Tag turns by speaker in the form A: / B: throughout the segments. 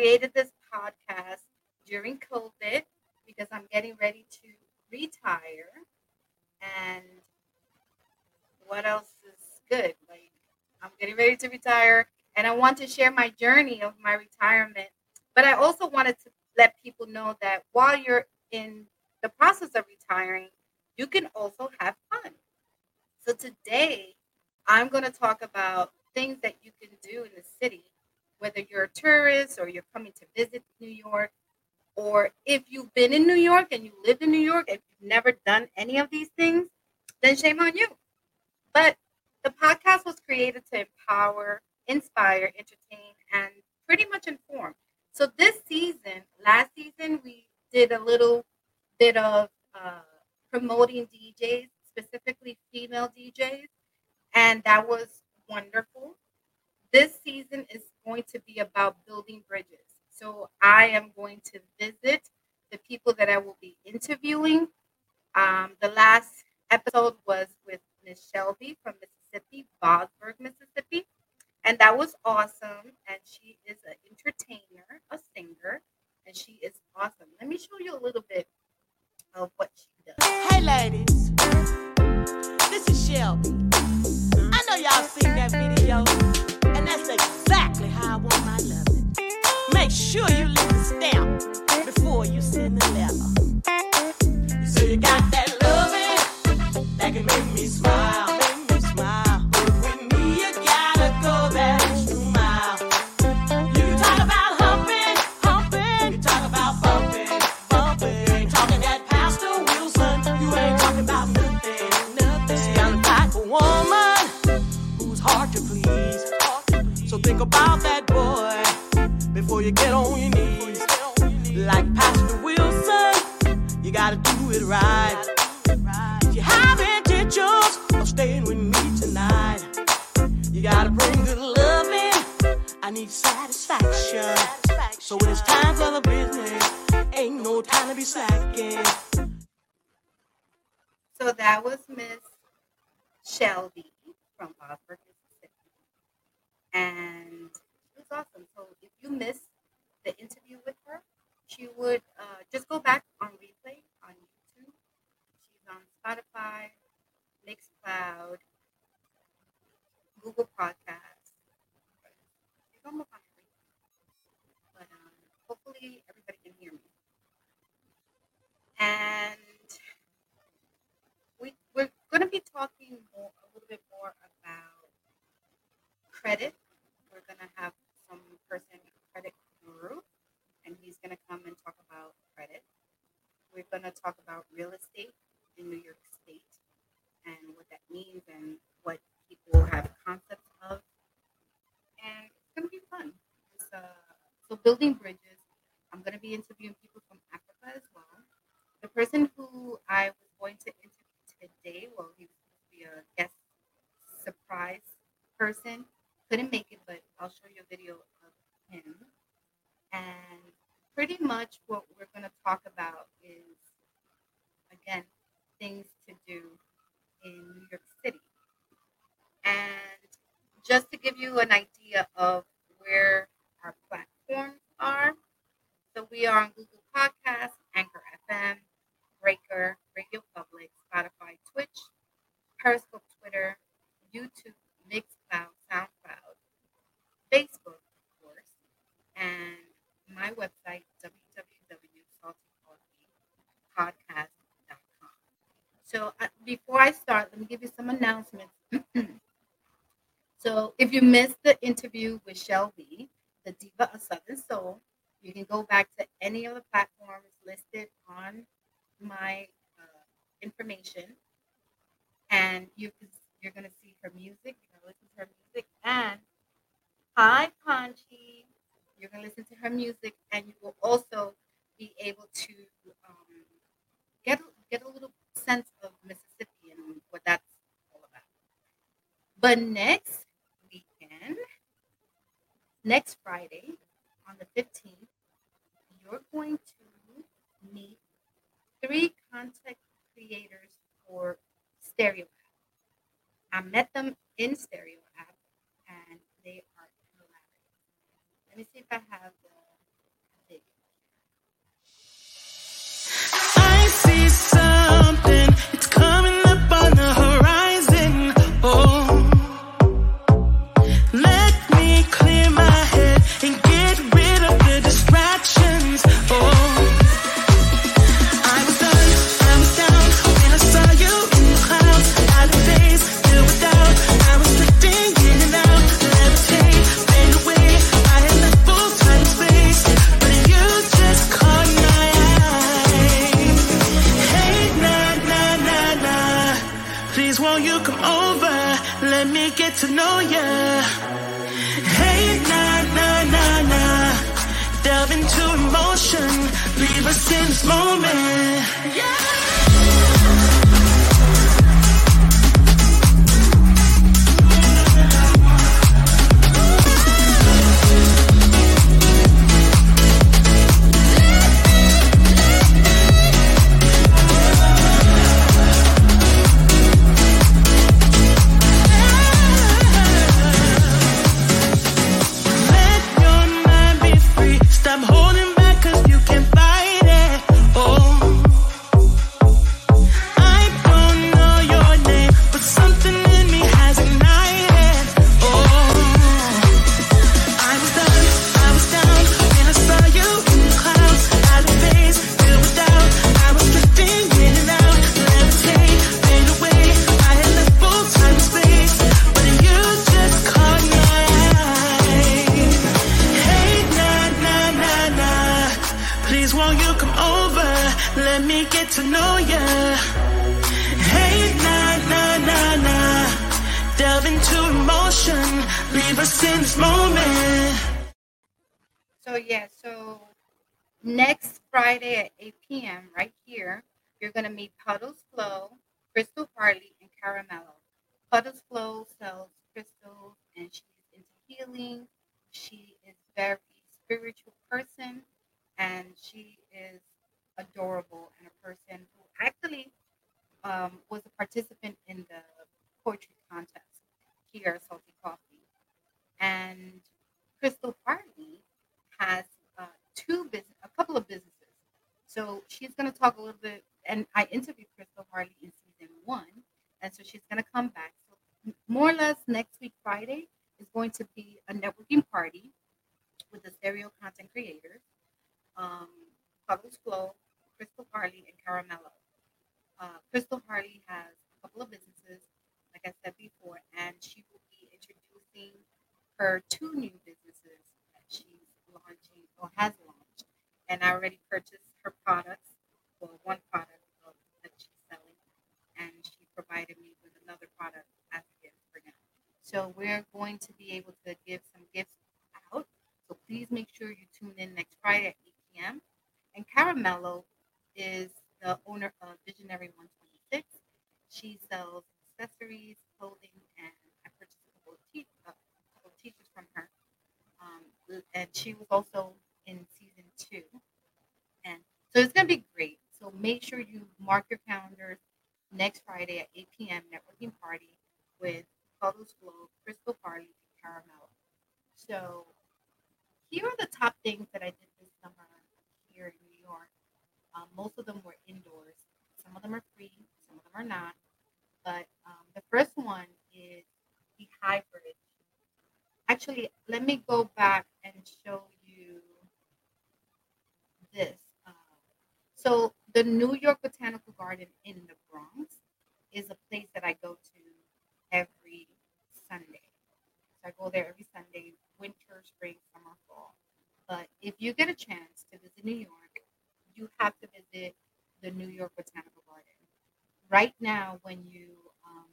A: created this podcast during COVID because I'm getting ready to retire, and what else is good? Like I'm getting ready to retire and I want to share my journey of my retirement. But I also wanted to let people know that while you're in the process of retiring, you can also have fun. So today, I'm going to talk about things that you can do in the city, whether you're a tourist or you're coming to visit New York, or if you've been in New York and you lived in New York, if you've never done any of these things, then shame on you. But the podcast was created to empower, inspire, entertain, and pretty much inform. So this season, last season, we did a little bit of uh, promoting DJs, specifically female DJs, and that was wonderful. This season is going to be about building bridges. So I am going to visit the people that I will be interviewing. Um, the last episode was with Miss Shelby from Mississippi, Bosburg, Mississippi. And that was awesome. And she is an entertainer, a singer, and she is awesome. Let me show you a little bit of what she does.
B: Hey ladies, this is Shelby. I know y'all seen that video, and that's exactly how I want my loving. Make sure you leave the stamp
A: give you some announcements. so if you missed the interview with Shelby, the diva of Southern Soul, you can go back to any of the platforms listed on my uh, information, and you can, you're going to see her music. You're going to listen to her music, and hi, Panchi. You're going to listen to her music, spiritual person and she is adorable and a person who actually um, was a participant in the poetry contest here at Salty Coffee. And Crystal Harley has uh, two business, a couple of businesses. So she's going to talk a little bit, and I interviewed Crystal Harley in season one, and so she's going to come back. So more or less next week, Friday, is going to be a networking party with the stereo content creators, um, Flow, Crystal Harley, and Caramello. Uh, Crystal Harley has a couple of businesses, like I said before, and she will be introducing her two new businesses that she's launching or has launched. And I already purchased her products, well, one product that she's selling, and she provided me with another product as a gift for now. So we're going to be able to give some gifts. So please make sure you tune in next Friday at 8 p.m. And Caramello is the owner of Visionary 126. She sells accessories, clothing, and I purchased a couple of, t- couple of from her. Um, and she was also in season two. And so it's going to be great. So make sure you mark your calendars next Friday at 8 p.m. networking party with Cuddles Glow, Crystal Party, and Caramel. So here are the top things that I did this summer here in New York. Um, most of them were indoors. Some of them are free, some of them are not. But um, the first one is the High Bridge. Actually, let me go back and show you this. Uh, so the New York Botanical Garden in the Bronx is a place that I go to every Sunday. So I go there every Sunday, winter, spring, summer, fall. But if you get a chance to visit New York, you have to visit the New York Botanical Garden. Right now, when you, um,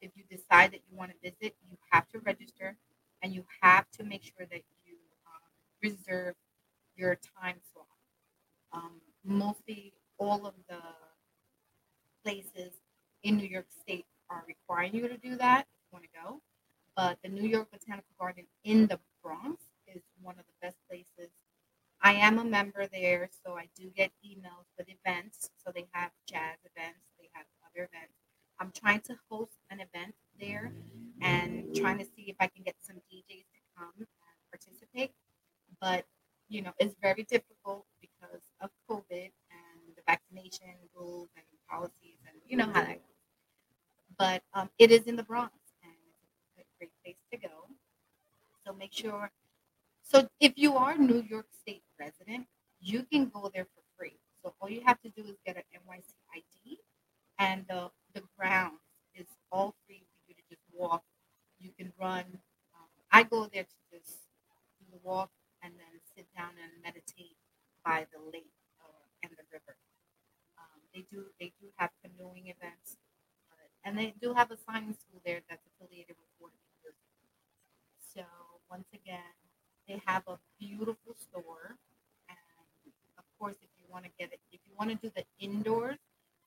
A: if you decide that you want to visit, you have to register and you have to make sure that you um, reserve your time slot. Um, mostly all of the places in New York State are requiring you to do that if you want to go. But the New York Botanical Garden in the Bronx is one of the best places. I am a member there, so I do get emails with events. So they have jazz events, they have other events. I'm trying to host an event there and trying to see if I can get some DJs to come and participate. But you know, it's very difficult because of COVID and the vaccination rules and policies, and you know how that goes. But um, it is in the Bronx, great place to go. So make sure. So if you are New York State resident, you can go there for free. So all you have to do is get an NYC ID, and the the grounds is all free for you to just walk. You can run. Um, I go there to just do the walk and then sit down and meditate by the lake uh, and the river. Um, they do they do have canoeing events, uh, and they do have a science school there that's affiliated with University. So once again, they have a beautiful store, and of course, if you want to get it, if you want to do the indoors,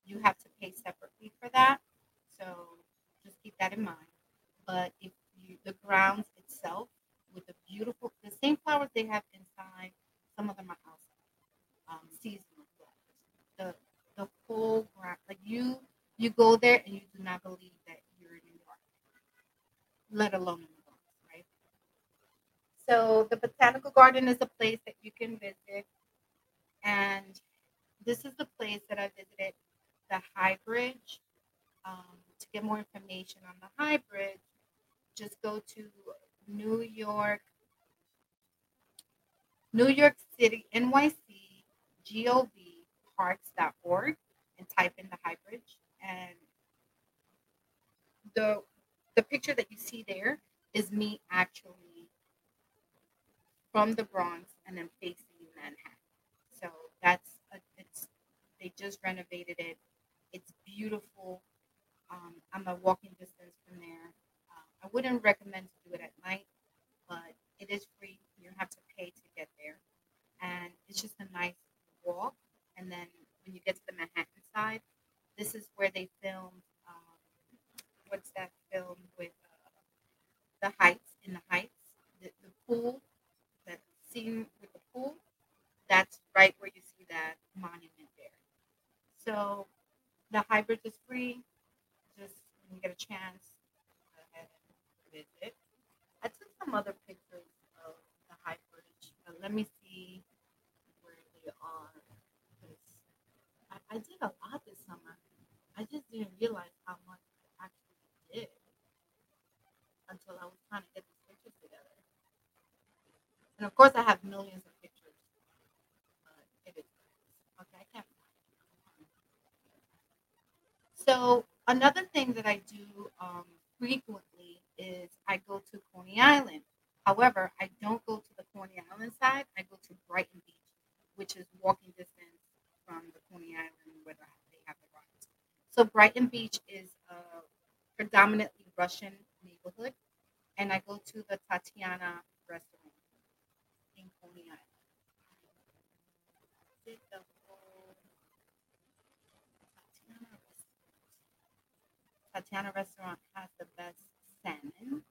A: you have to pay separately for that. So just keep that in mind. But if you the grounds itself with the beautiful, the same flowers they have inside. Some of them are outside, um, seasonal flowers. The the whole ground, like you you go there and you do not believe that you're in New York, let alone in the Bronx, right? So the botanical garden is a place that you can visit, and this is the place that I visited, the High Bridge. Um, to get more information on the High Bridge, just go to New York, New York City, NYC, GOV, parks.org, and type in the High Bridge. And the the picture that you see there is me actually from the Bronx and then facing Manhattan. So that's a, it's they just renovated it. It's beautiful. Um, I'm a walking distance from there. Uh, I wouldn't recommend to do it at night, but it is free. You don't have to pay to get there, and it's just a nice walk. And then when you get to the Manhattan side, this is where they filmed. Um, what's that film with uh, the Heights? In the Heights, the, the pool, that scene with the pool. That's right where you see that monument there. So the High Bridge is free. Just when you get a chance, go ahead and visit. I took some other pictures of the High Bridge, but let me see where they are. 'cause I, I did a lot this summer. I just didn't realize how much I actually did until I was trying to get these pictures together. And of course, I have millions of pictures, but it is okay. I can't find it. So another thing that I do um, frequently is I go to Coney Island. However, I don't go to the Coney Island side. I go to Brighton Beach, which is walking distance from the Coney Island where the- they have the rides. So Brighton Beach is a predominantly Russian neighborhood, and I go to the Tatiana restaurant in Coney Island. The Tatiana restaurant. Tatiana restaurant has the best salmon,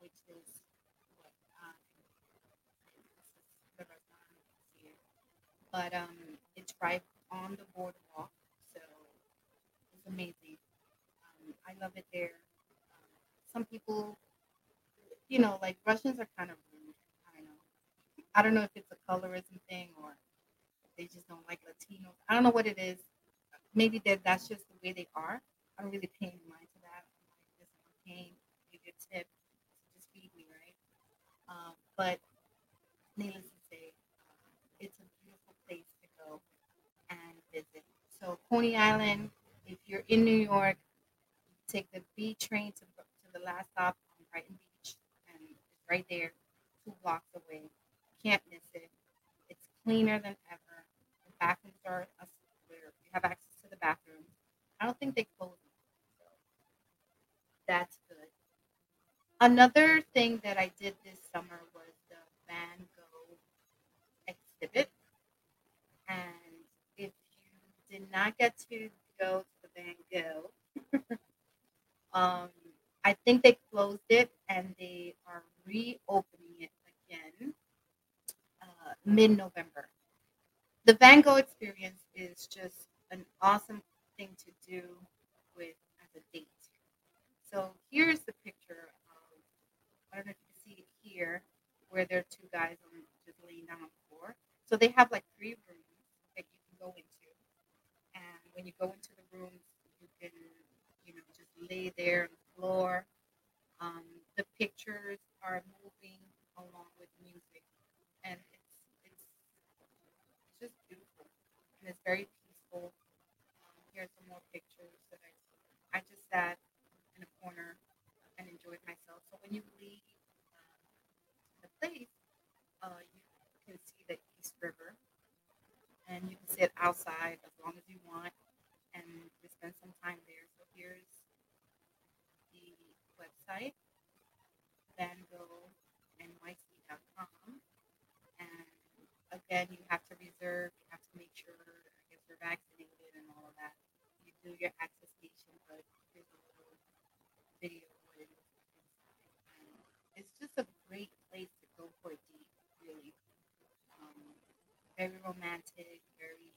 A: which is what I but um, it's right on the boardwalk, so it's amazing. Um, I love it there. Um, some people, you know, like Russians are kind of rude. I don't know. I don't know if it's a colorism thing or they just don't like Latinos. I don't know what it is. Maybe that that's just the way they are. I don't really pay any mind to that. I'm like, I'm paying, give you a tip, just feed me, right? Um, but needless to say, uh, it's a beautiful place to go and visit. So Coney Island, if you're in New York, take the B train to, to the last stop on Brighton Beach, right there, two blocks away. Can't miss it. It's cleaner than ever. The bathrooms are you have access to the bathrooms. I don't think they close them, so that's good. Another thing that I did this summer was the Van Gogh exhibit. And if you did not get to go to the Van Gogh, um, I think they closed it and they are reopening it again uh, mid November. The Van Gogh experience is just an awesome thing to do with as a date. So here's the picture of, I don't know if you can see it here, where there are two guys on just laying down on the floor. So they have like three rooms that you can go into. And when you go into the rooms, you can, you know, just lay there the floor. Um, the pictures are moving along with music, and it's it's it's just beautiful and it's very peaceful. Um, here's some more pictures that I I just sat in a corner and enjoyed myself. So when you leave uh, the place, uh, you can see the East River, and you can sit outside as long as you want, and spend some time there. So here's website, VanGoghNYC.com, and again, you have to reserve. You have to make sure I guess you're vaccinated and all of that. You do your attestation, but here's a little video it's just a great place to go for a date, really. Um, very romantic, very,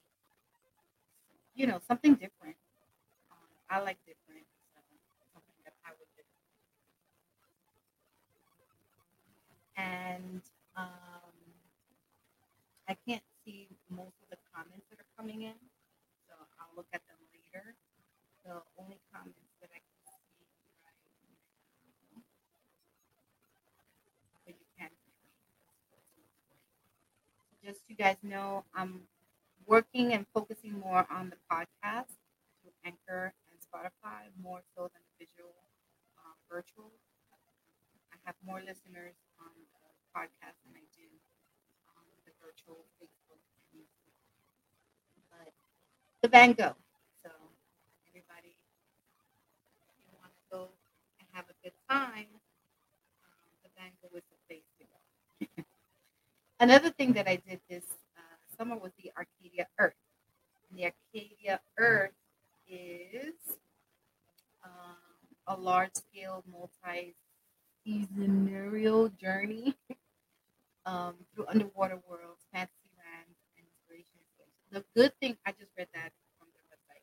A: you know, something different. Um, I like different, so something that I would do. And um, I can't see most of the comments that are coming in, so I'll look at them later. The only comments that I can see right now, but you can me. Just so you guys know, I'm working and focusing more on the podcast through Anchor and Spotify, more so than the visual, uh, virtual. Have more listeners on the podcast than I do on the virtual Facebook and YouTube. But the Van Gogh. So everybody, if you want to go and have a good time, um, the Van Gogh is the place to go. Another thing that I did this uh, summer was the Arcadia Earth. And the Arcadia Earth is um, a large-scale, multi-seasonal journey um, through underwater worlds, fantasy lands, and inspiration. The good thing, I just read that from their website,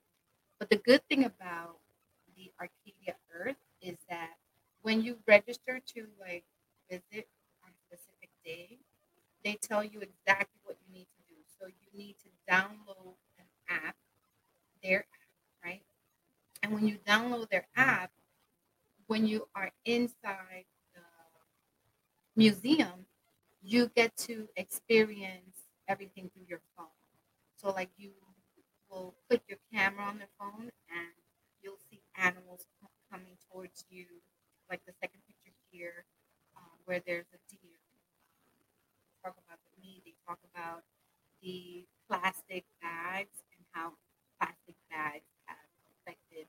A: but the good thing about the Arcadia Earth is that when you register to like visit on a specific day, they tell you exactly what you need to do. So you need to download an app, their app, right? And when you download their app, when you are inside the museum, you get to experience everything through your phone. So, like, you will put your camera on the phone and you'll see animals coming towards you. Like the second picture here, um, where there's a deer. Talk about the meat, they talk about the plastic bags and how plastic bags have affected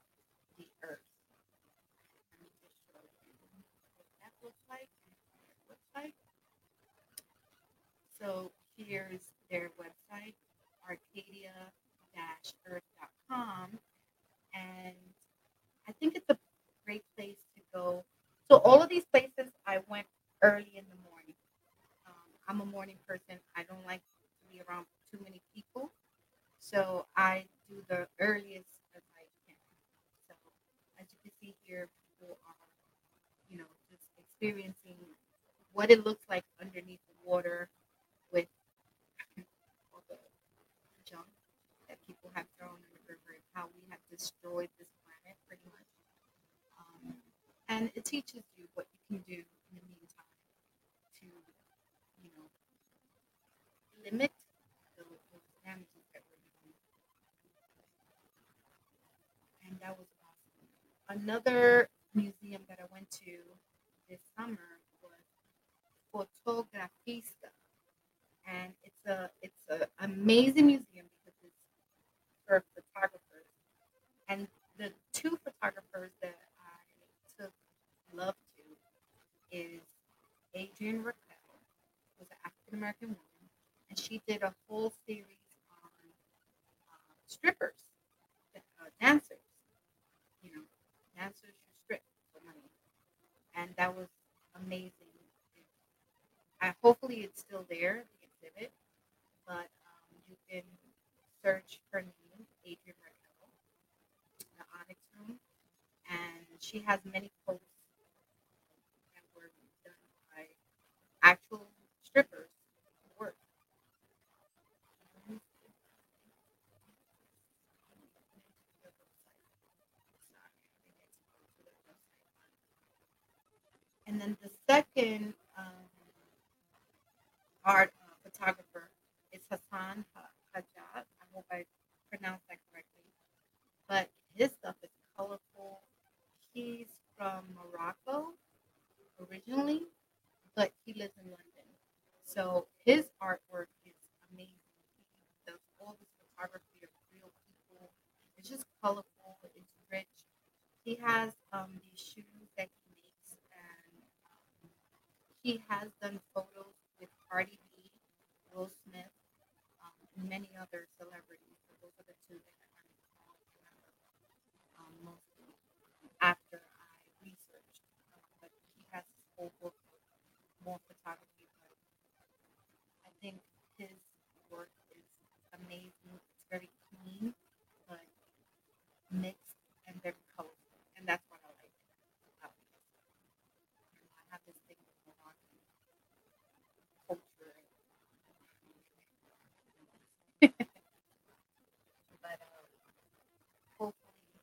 A: the earth. Let me just show you what that looks like and what it looks like. So here's their website, arcadia-earth.com. And I think it's a great place to go. So all of these places I went early in the morning. Um, I'm a morning person. I don't like to be around too many people experiencing what it looks like underneath the water with all the junk that people have thrown in the river and how we have destroyed this planet pretty much. Um, and it teaches you what you can do in the meantime to, you know, limit the, the damages that we're doing. And that was awesome. Another museum that I went to this summer was Fotografiska, and it's a it's an amazing museum because it's for photographers. And the two photographers that I took love to is Adrienne Raquel, who's an African American woman, and she did a whole series on uh, strippers, uh, dancers. You know, dancers who strip for money, and that was amazing. I, hopefully, it's still there, the exhibit, but um, you can search her name, Adrienne Raquel, the Onyx Room, and she has many posts that were done by actual strippers who work. And then the second um, art uh, photographer is Hassan Ha- Hajjaj. I hope I pronounced that correctly. But his stuff is colorful. He's from Morocco originally, but he lives in London. So his artwork is amazing. He does all this photography of real people. It's just colorful. It's rich. He has um, these shoes that he makes, and um, he has done photos with Cardi B, Will Smith, um, and many other celebrities. So those are the two that I kind of remember um, mostly after I researched. Um, but he has his whole book of more photography. But I think his work is amazing. It's very clean, but mixed and very colorful. And that's what I like about it. You know, I have this thing with Moroccan culture. but uh, hopefully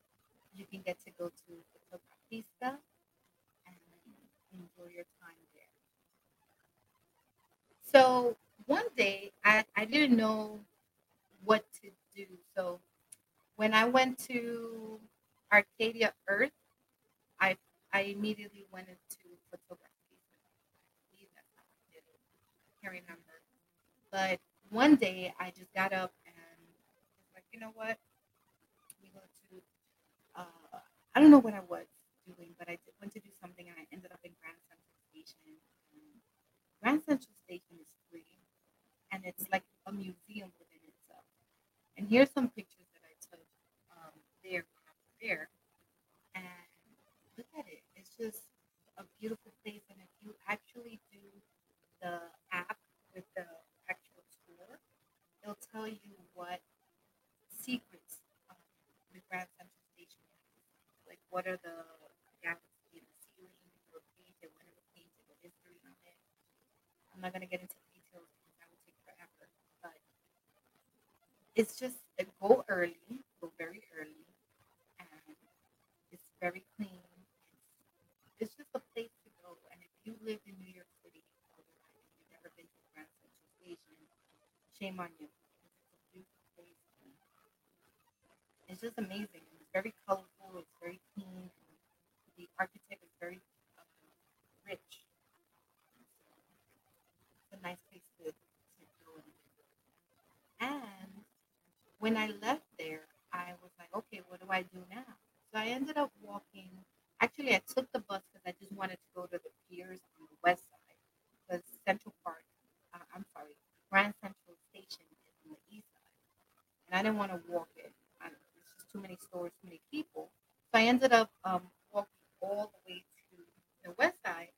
A: you can get to go to Fotografiska and enjoy your time there. So one day I, I didn't know what to do. So when I went to Arcadia Earth, I I immediately went into photography. I can't remember. But one day I just got up and was like, you know what? We go to uh, I don't know what I was doing, but I went to do something and I ended up in Grand Central Station. And Grand Central Station is free and it's like a museum within itself. And here's some pictures that I took um, there there. And look at it. It's just a beautiful place. And if you actually do the app with the actual tour, it'll tell you what secrets um, the Grand Central Station has. Like what are the galaxies in the ceiling or painted, was painted, the history on it. I'm not gonna get into details because that would take forever. But it's just uh, go early, go very early, and it's very clean. It's, it's just a place to go. And if you live in New York City and you've never been to Grand Central Station, shame on you. It's a. It's just amazing. It's very colorful. It's very clean. And the architect is very uh, rich. It's a nice place to, to go and visit. And when I left there, I was like, okay, what do I do now? So I ended up walking. Actually, I took the bus because I just wanted to go to the piers on the west side because Central Park, uh, I'm sorry, Grand Central Station is on the east side. And I didn't want to walk it. I, it's just too many stores, too many people. So I ended up um, walking all the way to the west side.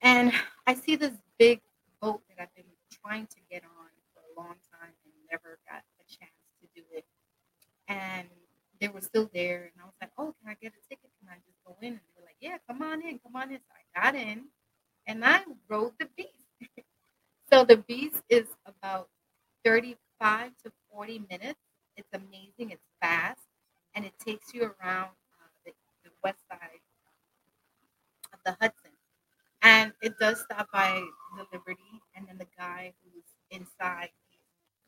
A: And I see this big boat that I've been trying to get on for a long time and never got a chance to do it. And they were still there. And I was like, oh, can I get a ticket? Can I just go in? And they were like, yeah, come on in, come on in. So I got in and I rode the beast. so the beast is about 35 to 40 minutes. It's amazing. It's fast and it takes you around uh, the, the west side of the Hudson. And it does stop by the Liberty, and then the guy who's inside,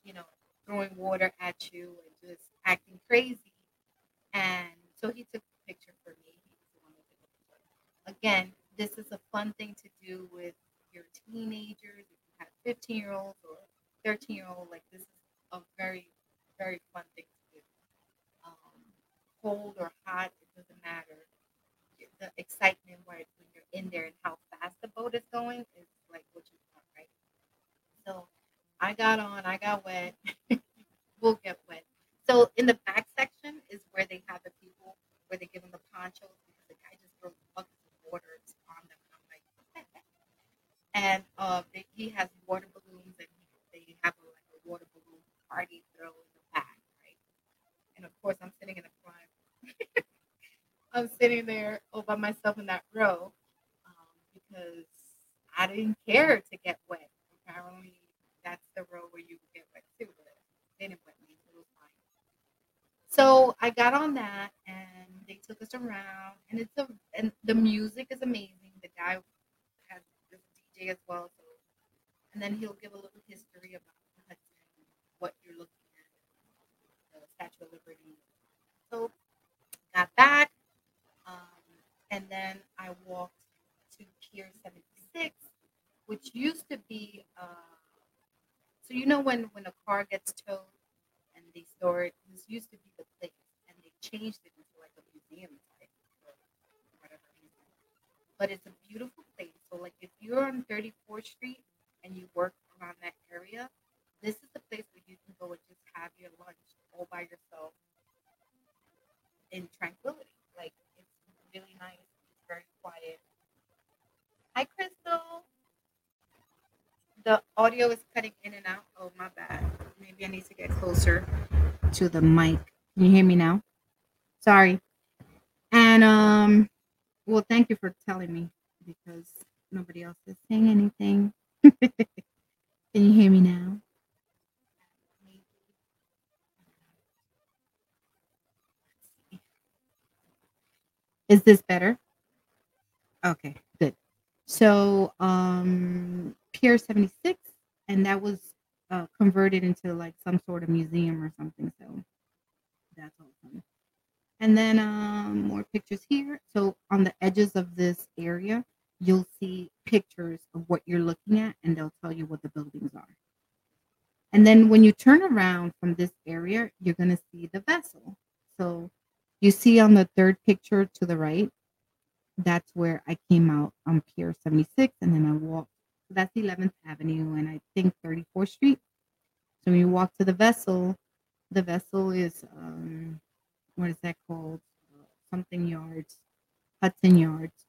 A: you know, throwing water at you and just acting crazy. And so he took a picture for me. Again, this is a fun thing to do with your teenagers. If you have 15 year olds or 13 year old, like this is a very, very fun thing to do. Um, cold or hot, it doesn't matter. The excitement where when you're in there and how fast the boat is going is like what you want, right? So I got on, I got wet. we'll get wet. So in the back section is where they have the people where they give them the ponchos because the guy just throws buckets of water on them. And I'm like, and uh, they, he has water balloons and he, they have a, like a water balloon party throw in the back, right? And of course, I'm sitting in the front. I'm sitting there all by myself in that row um, because I didn't care to get wet. Apparently, that's the row where you get wet too, but didn't wet me, it was fine. So I got on that, and they took us around, and it's a and the music is amazing. The guy has this DJ as well, so and then he'll give a little history about the Hudson, what you're looking at, the Statue of Liberty. So got back, um, and then I walked to Pier 76, which used to be. Uh, so you know when when a car gets towed and they store it, this used to be the place, and they changed it into like a museum type or whatever. But it's a beautiful place. So like if you're on 34th Street and you work around that area, this is the place where you can go and just have your lunch all by yourself in tranquility. Like it's really nice. It's very quiet. Hi, Crystal. The audio is cutting in and out. Oh, my bad. Maybe I need to get closer to the mic. Can you hear me now? Sorry. And um, well, thank you for telling me because nobody else is saying anything. Can you hear me now? Is this better? Okay, good. So, um, Pier 76, and that was uh, converted into like some sort of museum or something. So that's awesome. And then um, more pictures here. So on the edges of this area, you'll see pictures of what you're looking at, and they'll tell you what the buildings are. And then when you turn around from this area, you're going to see the vessel. So you see on the third picture to the right, that's where I came out on Pier 76, and then I walked. That's 11th Avenue and I think 34th Street. So when you walk to the vessel, the vessel is um, what is that called? Something Yards, Hudson Yards.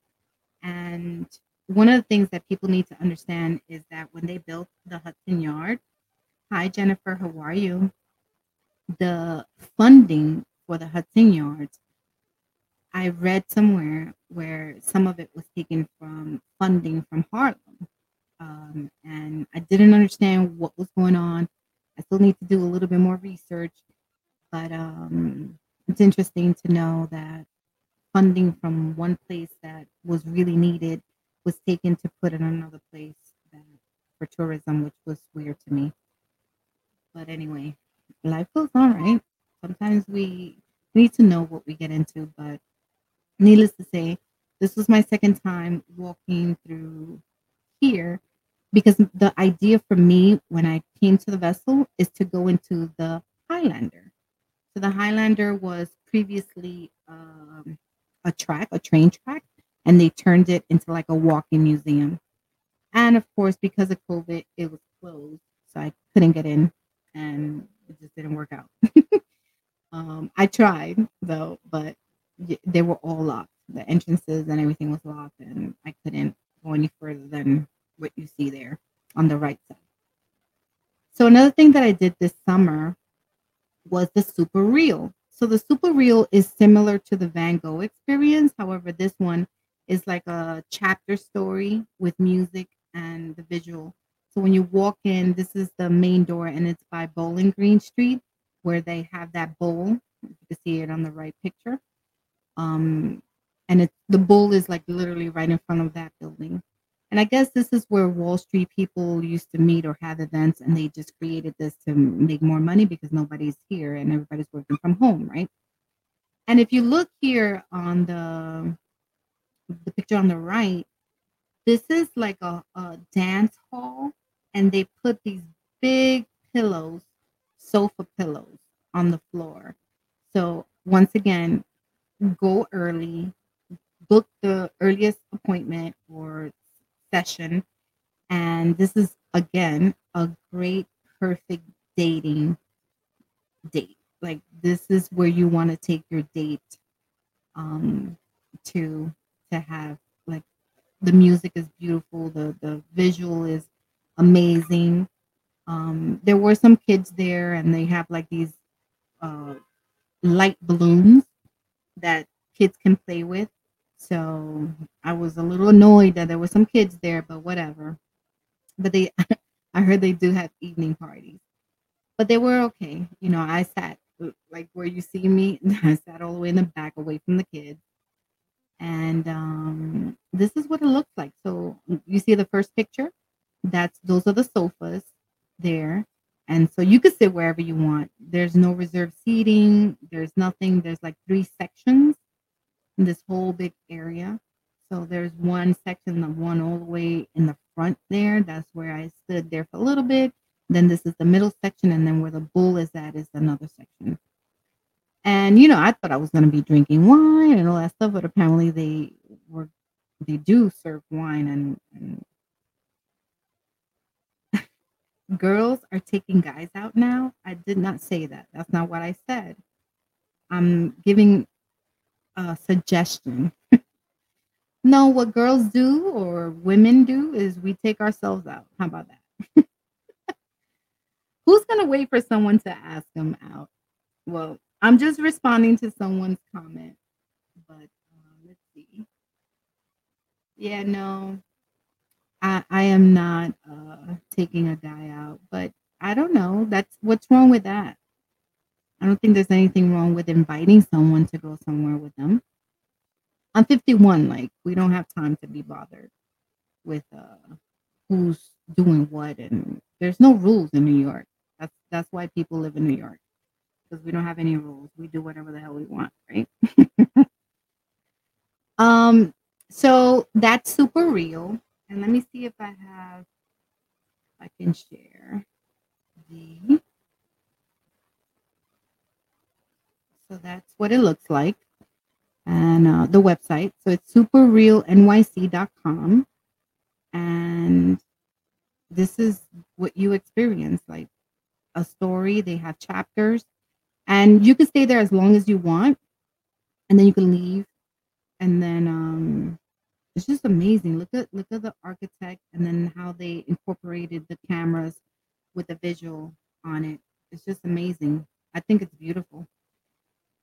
A: And one of the things that people need to understand is that when they built the Hudson Yard, hi Jennifer, how are you? The funding for the Hudson Yards, I read somewhere where some of it was taken from funding from Harlem. Um, and I didn't understand what was going on. I still need to do a little bit more research, but um, it's interesting to know that funding from one place that was really needed was taken to put in another place that, for tourism, which was weird to me. But anyway, life goes on, right? Sometimes we need to know what we get into, but needless to say, this was my second time walking through here because the idea for me when I came to the vessel is to go into the Highlander. So the Highlander was previously um, a track, a train track, and they turned it into like a walking museum. And of course, because of COVID, it was closed, so I couldn't get in, and it just didn't work out. um, I tried though, but they were all locked. The entrances and everything was locked, and I couldn't go any further than what you see there on the right side. So another thing that I did this summer was the super real. So the super real is similar to the Van Gogh experience. However, this one is like a chapter story with music and the visual. So when you walk in, this is the main door, and it's by Bowling Green Street, where they have that bowl. You can see it on the right picture. Um, and it's the bowl is like literally right in front of that building. And I guess this is where Wall Street people used to meet or have events, and they just created this to make more money because nobody's here and everybody's working from home, right? And if you look here on the the picture on the right, this is like a, a dance hall, and they put these big pillows, sofa pillows, on the floor. So once again, go early, book the earliest appointment or session. And this is again a great, perfect dating date. Like this is where you want to take your date um to to have like the music is beautiful, the the visual is amazing. Um there were some kids there and they have like these uh light balloons that kids can play with. So I was a little annoyed that there were some kids there, but whatever. But they, I heard they do have evening parties, but they were okay. You know, I sat like where you see me, I sat all the way in the back away from the kids. And um, this is what it looks like. So you see the first picture? That's those are the sofas there. And so you can sit wherever you want. There's no reserved seating. There's nothing. There's like three sections in this whole big area. So there's one section, the one all the way in the front there. That's where I stood there for a little bit. Then this is the middle section, and then where the bull is at is another section. And you know, I thought I was gonna be drinking wine and all that stuff, but apparently they were they do serve wine and, and girls are taking guys out now. I did not say that. That's not what I said. I'm giving a suggestion. no, what girls do or women do is we take ourselves out. How about that? Who's going to wait for someone to ask them out? Well, I'm just responding to someone's comment. But uh, let's see. Yeah, no, I, I am not uh, taking a guy out, but I don't know. That's what's wrong with that. I don't think there's anything wrong with inviting someone to go somewhere with them. I'm 51. Like we don't have time to be bothered with uh, who's doing what, and there's no rules in New York. That's that's why people live in New York because we don't have any rules. We do whatever the hell we want, right? um. So that's super real. And let me see if I have, I can share the, so that's what it looks like. And uh, the website. So it's superrealnyc.com. And this is what you experience like a story. They have chapters. And you can stay there as long as you want. And then you can leave. And then um, it's just amazing. Look at look at the architect and then how they incorporated the cameras with the visual on it. It's just amazing. I think it's beautiful.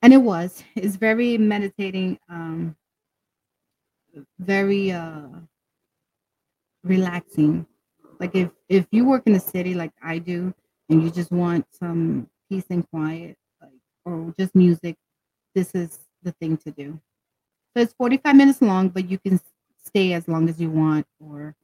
A: And it was. It's very meditating, um very uh relaxing. Like if if you work in the city like I do and you just want some peace and quiet, like or just music, this is the thing to do. So it's 45 minutes long, but you can stay as long as you want or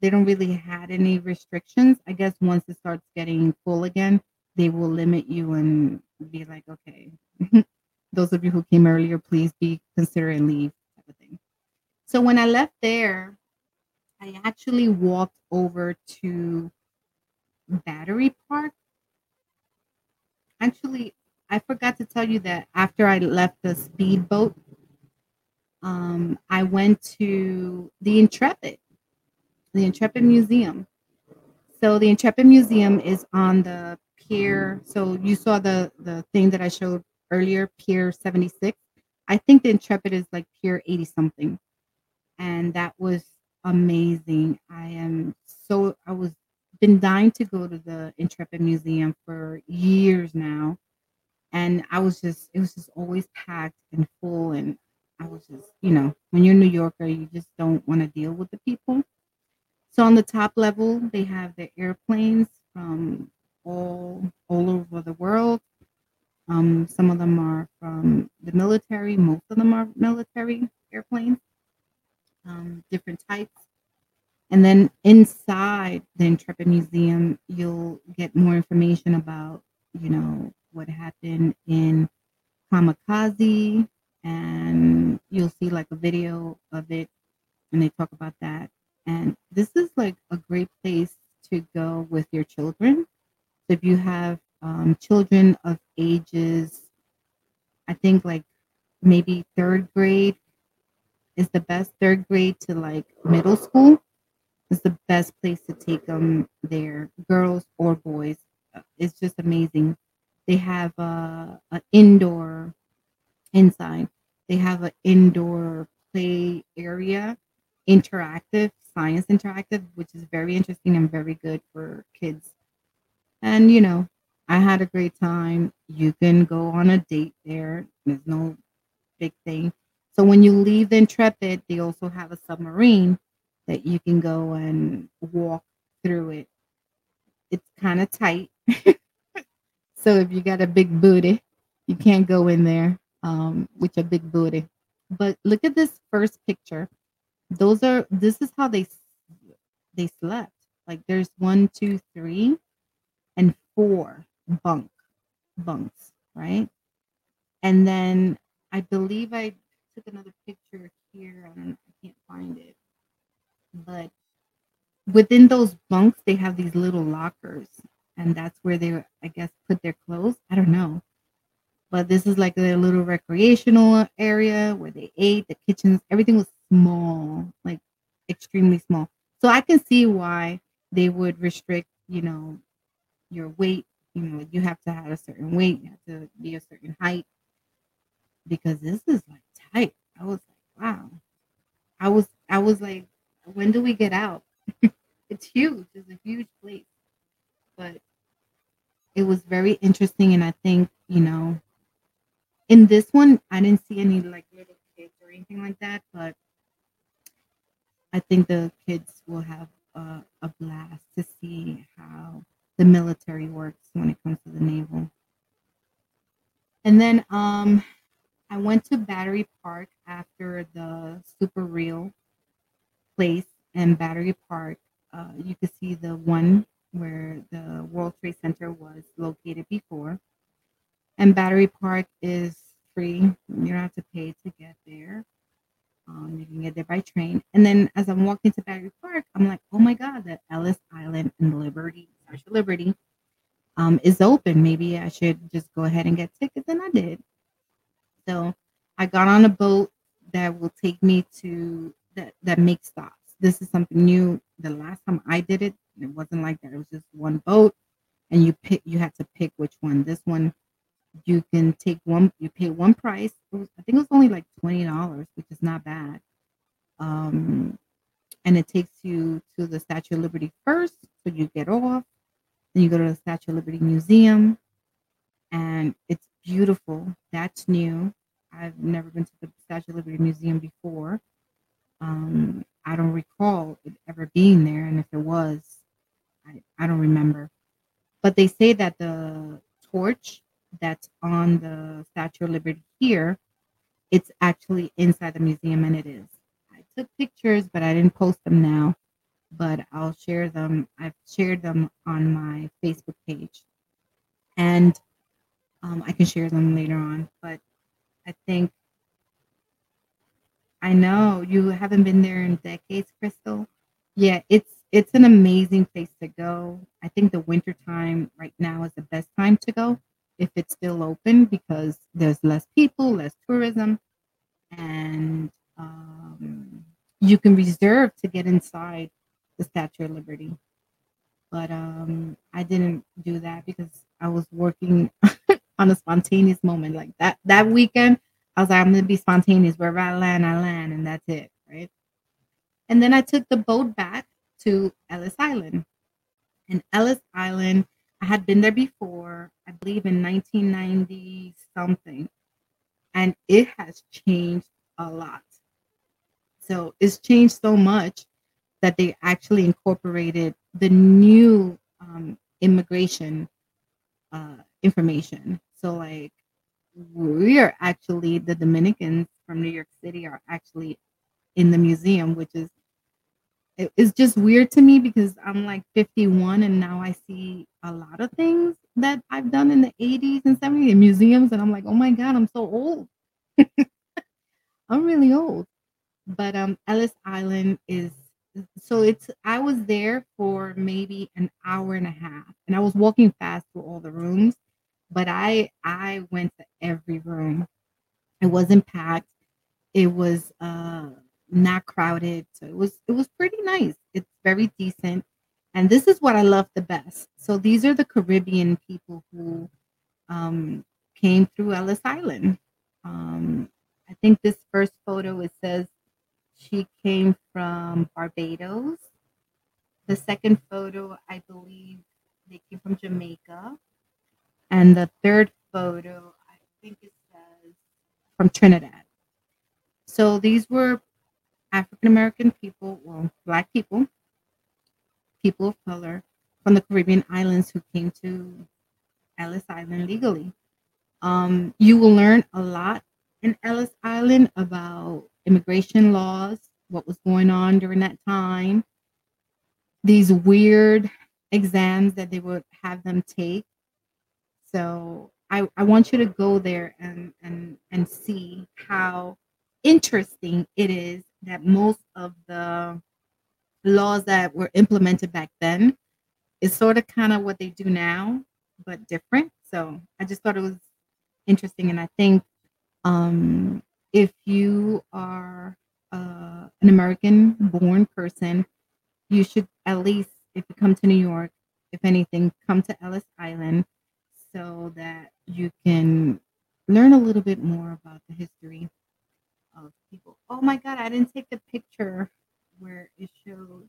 A: they don't really had any restrictions. I guess once it starts getting full again, they will limit you and be like, okay, those of you who came earlier, please be consider and leave type of thing. So when I left there, I actually walked over to Battery Park. Actually, I forgot to tell you that after I left the speedboat, um, I went to the Intrepid, the Intrepid Museum. So the Intrepid Museum is on the pier. So you saw the the thing that I showed earlier, Pier 76. I think the Intrepid is like Pier 80 something. And that was amazing. I am so I was been dying to go to the Intrepid Museum for years now. And I was just it was just always packed and full and I was just, you know, when you're a New Yorker, you just don't want to deal with the people. So on the top level, they have the airplanes from all all over the world. Um, some of them are from the military. Most of them are military airplanes, um, different types. And then inside the Intrepid Museum, you'll get more information about, you know, what happened in Kamikaze, and you'll see like a video of it, and they talk about that. And this is like a great place to go with your children. So if you have um, children of ages, I think like maybe third grade is the best third grade to like middle school is the best place to take them there, girls or boys. Uh, It's just amazing. They have a, a indoor inside. They have an indoor play area, interactive science interactive, which is very interesting and very good for kids. And you know, I had a great time. You can go on a date there. There's no big thing. So when you leave the Intrepid, they also have a submarine that you can go and walk through it. It's kind of tight. so if you got a big booty, you can't go in there um, with your big booty. But look at this first picture. Those are this is how they they slept. Like there's one, two, three, and four bunk bunks, right? And then I believe I took another picture here. I I can't find it. But within those bunks they have these little lockers and that's where they I guess put their clothes. I don't know. But this is like their little recreational area where they ate, the kitchens, everything was small, like extremely small. So I can see why they would restrict, you know, your weight. You know, you have to have a certain weight, you have to be a certain height because this is like tight. I was like, wow. I was I was like, when do we get out? it's huge. It's a huge place. But it was very interesting and I think, you know, in this one I didn't see any like little kids or anything like that, but I think the kids will have a, a blast to see how the military works when it comes to the naval. And then um I went to Battery Park after the Super Real place in Battery Park. Uh, you could see the one where the World Trade Center was located before. And Battery Park is free. You don't have to pay to get there. Um, you can get there by train. And then as I'm walking to Battery Park, I'm like, oh my God, the Ellis Island and Liberty, Statue of Liberty, um, is open. Maybe I should just go ahead and get tickets. And I did. So I got on a boat that will take me to that that makes stops. This is something new. The last time I did it, it wasn't like that. It was just one boat, and you pick. You had to pick which one. This one, you can take one. You pay one price. Was, I think it was only like twenty dollars, which is not bad. Um, and it takes you to the Statue of Liberty first, so you get off. Then you go to the Statue of Liberty Museum, and it's beautiful. That's new. I've never been to the Statue of Liberty Museum before. Um, I don't recall it ever being there, and if it was, I, I don't remember. But they say that the torch that's on the Statue of Liberty here, it's actually inside the museum, and it is. I took pictures, but I didn't post them now. But I'll share them. I've shared them on my Facebook page, and um, I can share them later on. But I think I know you haven't been there in decades, Crystal. Yeah, it's it's an amazing place to go. I think the winter time right now is the best time to go if it's still open because there's less people, less tourism, and um, you can reserve to get inside the Statue of Liberty. But um, I didn't do that because I was working on a spontaneous moment like that that weekend. I was like, I'm gonna be spontaneous. Wherever I land, I land, and that's it, right? And then I took the boat back to Ellis Island. And Ellis Island, I had been there before, I believe in 1990 something, and it has changed a lot. So it's changed so much that they actually incorporated the new um, immigration uh, information. So like we are actually the Dominicans from New York City are actually in the museum, which is it- it's just weird to me because I'm like 51 and now I see a lot of things that I've done in the 80s and 70s in museums and I'm like, oh my god, I'm so old. I'm really old. But um Ellis Island is so it's I was there for maybe an hour and a half and I was walking fast through all the rooms, but I I went to every room. It wasn't packed. It was uh not crowded. So it was it was pretty nice. It's very decent. And this is what I love the best. So these are the Caribbean people who um came through Ellis Island. Um I think this first photo it says she came from Barbados. The second photo, I believe they came from Jamaica. And the third photo, I think it says from Trinidad. So these were African American people, well, black people, people of color from the Caribbean islands who came to Ellis Island legally. Um, you will learn a lot in Ellis Island about immigration laws, what was going on during that time, these weird exams that they would have them take. So I, I want you to go there and, and and see how interesting it is that most of the laws that were implemented back then is sort of kind of what they do now, but different. So I just thought it was interesting, and I think um, if you are uh, an American-born person, you should at least, if you come to New York, if anything, come to Ellis Island so that you can learn a little bit more about the history of people. Oh my God, I didn't take the picture where it showed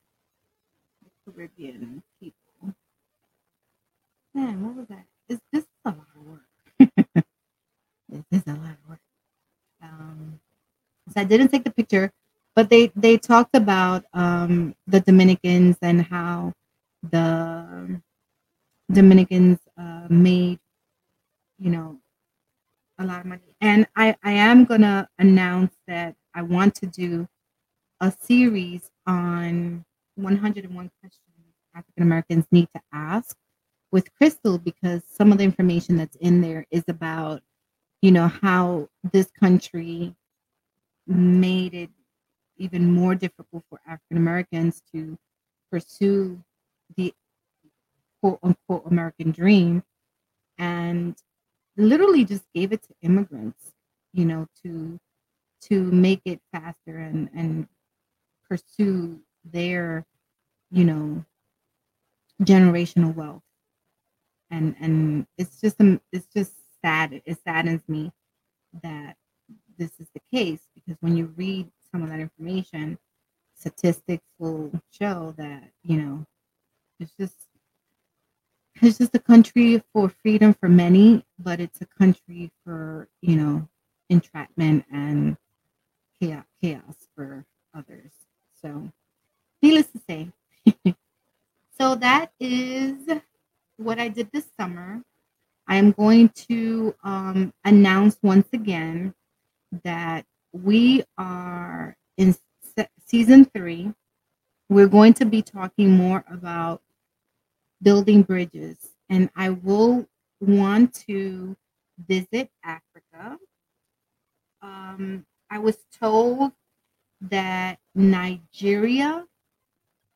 A: the Caribbean people. Man, what was that? Is this is a lot of work? this is a lot of work. So I didn't take the picture, but they they talked about um, the Dominicans and how the Dominicans uh, made, you know, a lot of money. And I, I am going to announce that I want to do a series on 101 questions African Americans need to ask with Crystal because some of the information that's in there is about, you know, how this country made it even more difficult for African Americans to pursue the quote unquote American dream and literally just gave it to immigrants, you know, to to make it faster and and pursue their, you know, generational wealth. And and it's just it's just sad. It saddens me that this is the case because when you read some of that information, statistics will show that, you know, it's just it's just a country for freedom for many, but it's a country for, you know, entrapment and chaos, chaos for others. So, needless to say. so, that is what I did this summer. I am going to um, announce once again that we are in se- season three. We're going to be talking more about building bridges, and I will want to visit Africa. Um, I was told that Nigeria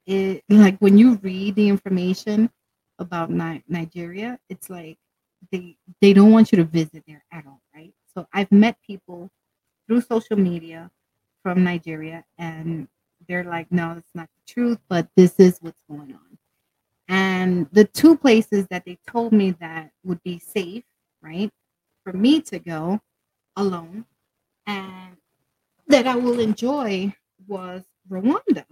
A: is like when you read the information about Ni- Nigeria, it's like they they don't want you to visit there at all, right? So I've met people through social media from Nigeria, and they're like, no, it's not the truth, but this is what's going on. And the two places that they told me that would be safe, right, for me to go alone and that I will enjoy was Rwanda.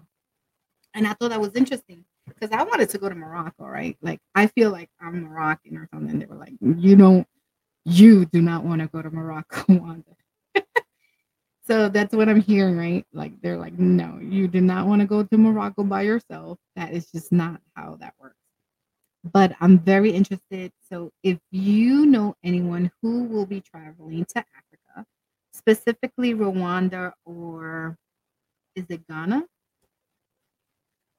A: And I thought that was interesting because I wanted to go to Morocco, right? Like I feel like I'm Moroccan or something. They were like, you don't, you do not want to go to Morocco, Wanda. So that's what I'm hearing, right? Like they're like, no, you do not want to go to Morocco by yourself. That is just not how that works. But I'm very interested. So if you know anyone who will be traveling to Africa, specifically Rwanda or is it Ghana?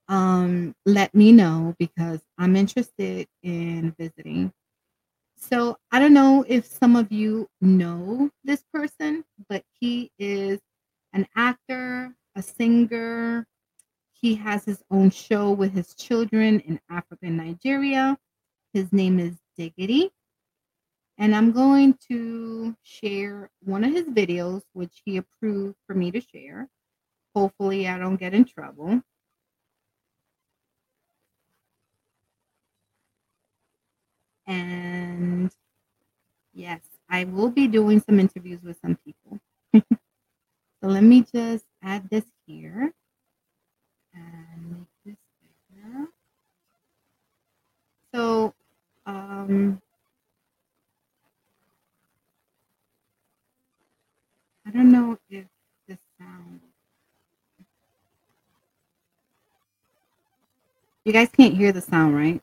A: Um, let me know because I'm interested in visiting. So I don't know if some of you know this person, but he is an actor, a singer. He has his own show with his children in Africa and Nigeria. His name is Diggity. And I'm going to share one of his videos, which he approved for me to share. Hopefully, I don't get in trouble. And yes, I will be doing some interviews with some people. so let me just add this here and make this bigger. So, um, I don't know if the sound. You guys can't hear the sound, right?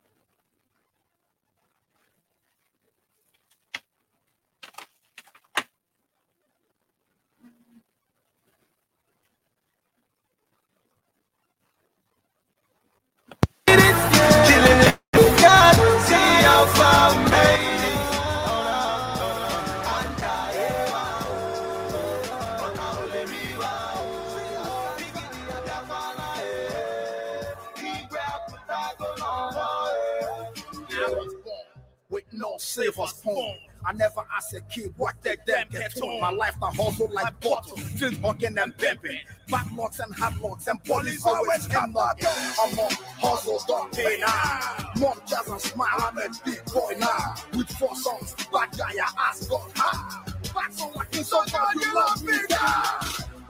C: With no silver spoon. I never asked a kid what they them get on. My life now hustle like bottle, still hugging and pimping. Backlocks and hardlocks and police always come back. I'm on hustle, don't pay now. Mom jazz and smile, I'm a big boy now. With four songs, bad guy, your ass got high. Back so like you so God, you love me now.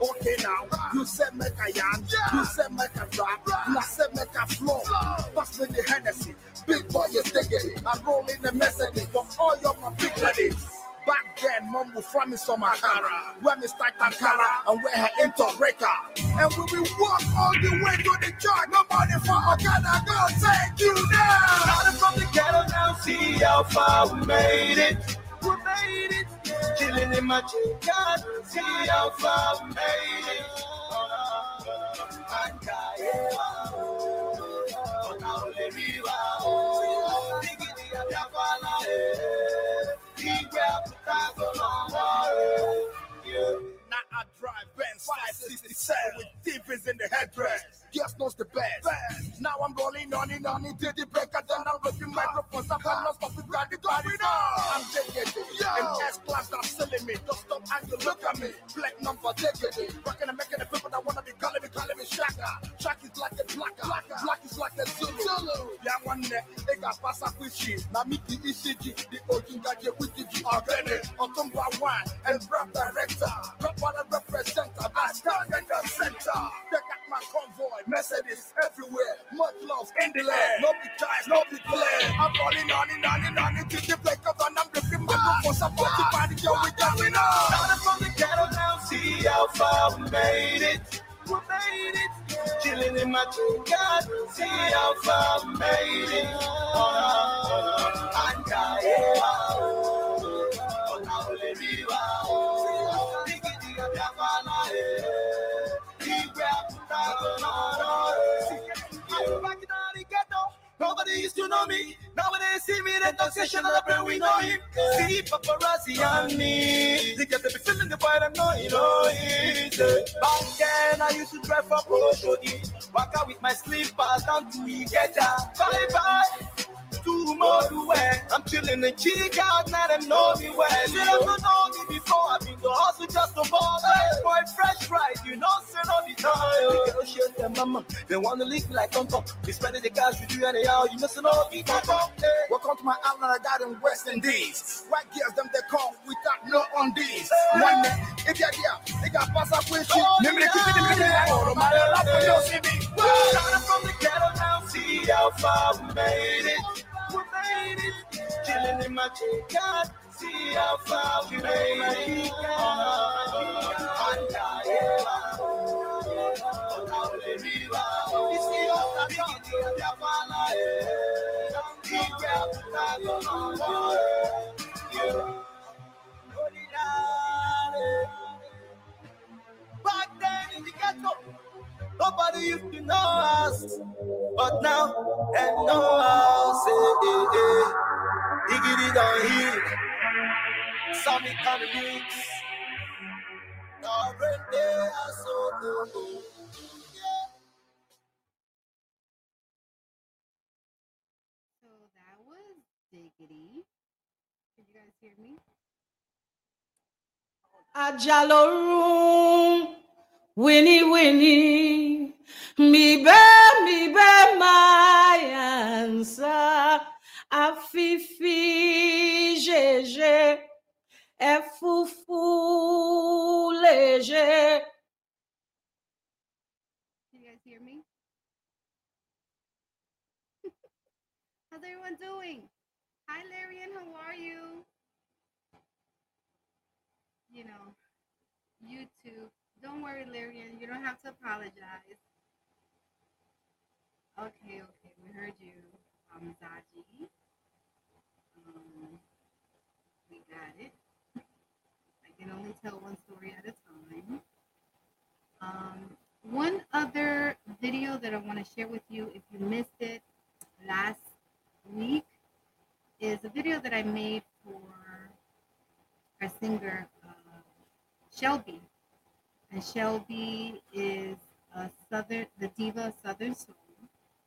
C: Okay now, you said make a yarn, you said make a rap, and I said make a flow. Pass me the Hennessy, I roll in the message for all your big. Back then, mom would from me some Akara, where me start Ankara and wear her into breaker. And we will walk all the way to the church. Nobody for Okada go take you down.
D: Started from the ghetto now, see how far we made it. We made it. killing in my chicken, see how far we made it. Oh. Now
C: I drive Benz 567 with divas in the headdress. Just knows the best. Now I'm rolling on and on into the break. I then I'm ripping microphones. I'm not stopping got the going on. I'm taking it. And S class not selling me. Don't stop and you look at me. Black number taking it. Rocking and making the people that wanna be calling me, calling me Shaka. Shaka is like a blacker. Black is like a Zulu. Zulu. Yeah, one day they got pass up with shit. Now me the ECG, the Ojinga J with the G. Organic, Otumba one and rap director. Rap what I represent. I stand in the center. They got my convoy. Mercedes everywhere. Much love in the land. No big ties, no big plan. I'm rolling on and on and on until the break of dawn. I'm ripping microphones. I'm about to party, yo, we going on.
D: Started from the ghetto now, see how far we made it. We made it. Chilling in my chicken, see how far we made it. Oh, oh, oh, eh. He grab the tackle on water, yeah. Nobody used to know me. Now when they see me, they don't say shut up and we know him. See paparazzi on me. They get to be feeling the boy that know you know it. Back then I used to drive for Oshodi. Walk out with my slippers down to Igeta. Bye bye. Tomorrow where I'm chilling in Chica, now them know me well. Should them they wanna lick me like Tom Tom. They spending the cash with you anyhow, you missing all the Tom Tom. Hey.
C: Welcome to my island I got in West Indies. White girls, them they come without no undies. One day, if you're there, they got pass up with you. Let me keep it in the middle. Oh, my love for you, see me.
D: Started from the ghetto now, see how far we made it. We made it. Chilling in my chicken, see how far we may Back then in the uh-huh. ghetto, nobody used to know us. But now, they know us. Eh, eh, eh. Diggity down here. Can mix.
A: So that was Diggity. Did you guys hear me?
E: Winnie Winnie, me be me be my answer. Afifi jeje, efufu leje.
A: Can you guys hear me? How's everyone doing? Hi, Larian. How are you? You know, YouTube. Don't worry, Larian. You don't have to apologize. Okay, okay. We heard you, um, Zaji. Um, we got it. Can only tell one story at a time. Um, one other video that I want to share with you, if you missed it last week, is a video that I made for our singer uh, Shelby. And Shelby is a southern, the diva of Southern Soul,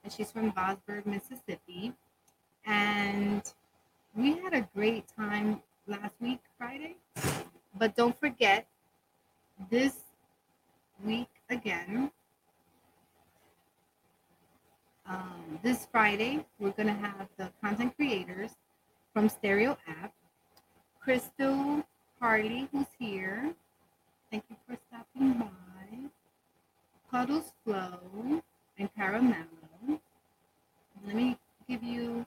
A: and she's from Bosberg, Mississippi. And we had a great time last week, Friday. But don't forget, this week again. Um, this Friday, we're going to have the content creators from Stereo App, Crystal Harley, who's here. Thank you for stopping by. Puddles Flow and Caramello. Let me give you.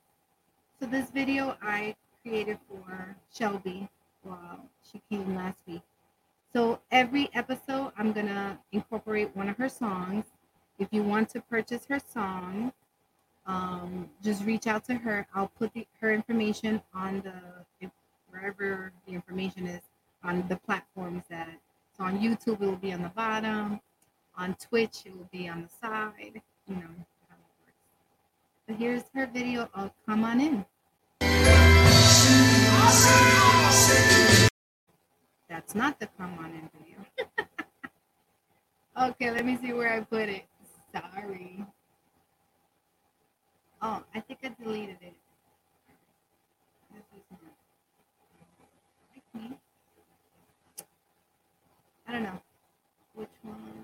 A: So, this video I created for Shelby she came last week. So every episode, I'm gonna incorporate one of her songs. If you want to purchase her song, um, just reach out to her. I'll put the, her information on the wherever the information is on the platforms that. So on YouTube, it will be on the bottom. On Twitch, it will be on the side. You know how works. But here's her video of "Come On In." That's not the come on in video. okay, let me see where I put it. Sorry. Oh, I think I deleted it. This is not- I don't know. Which one?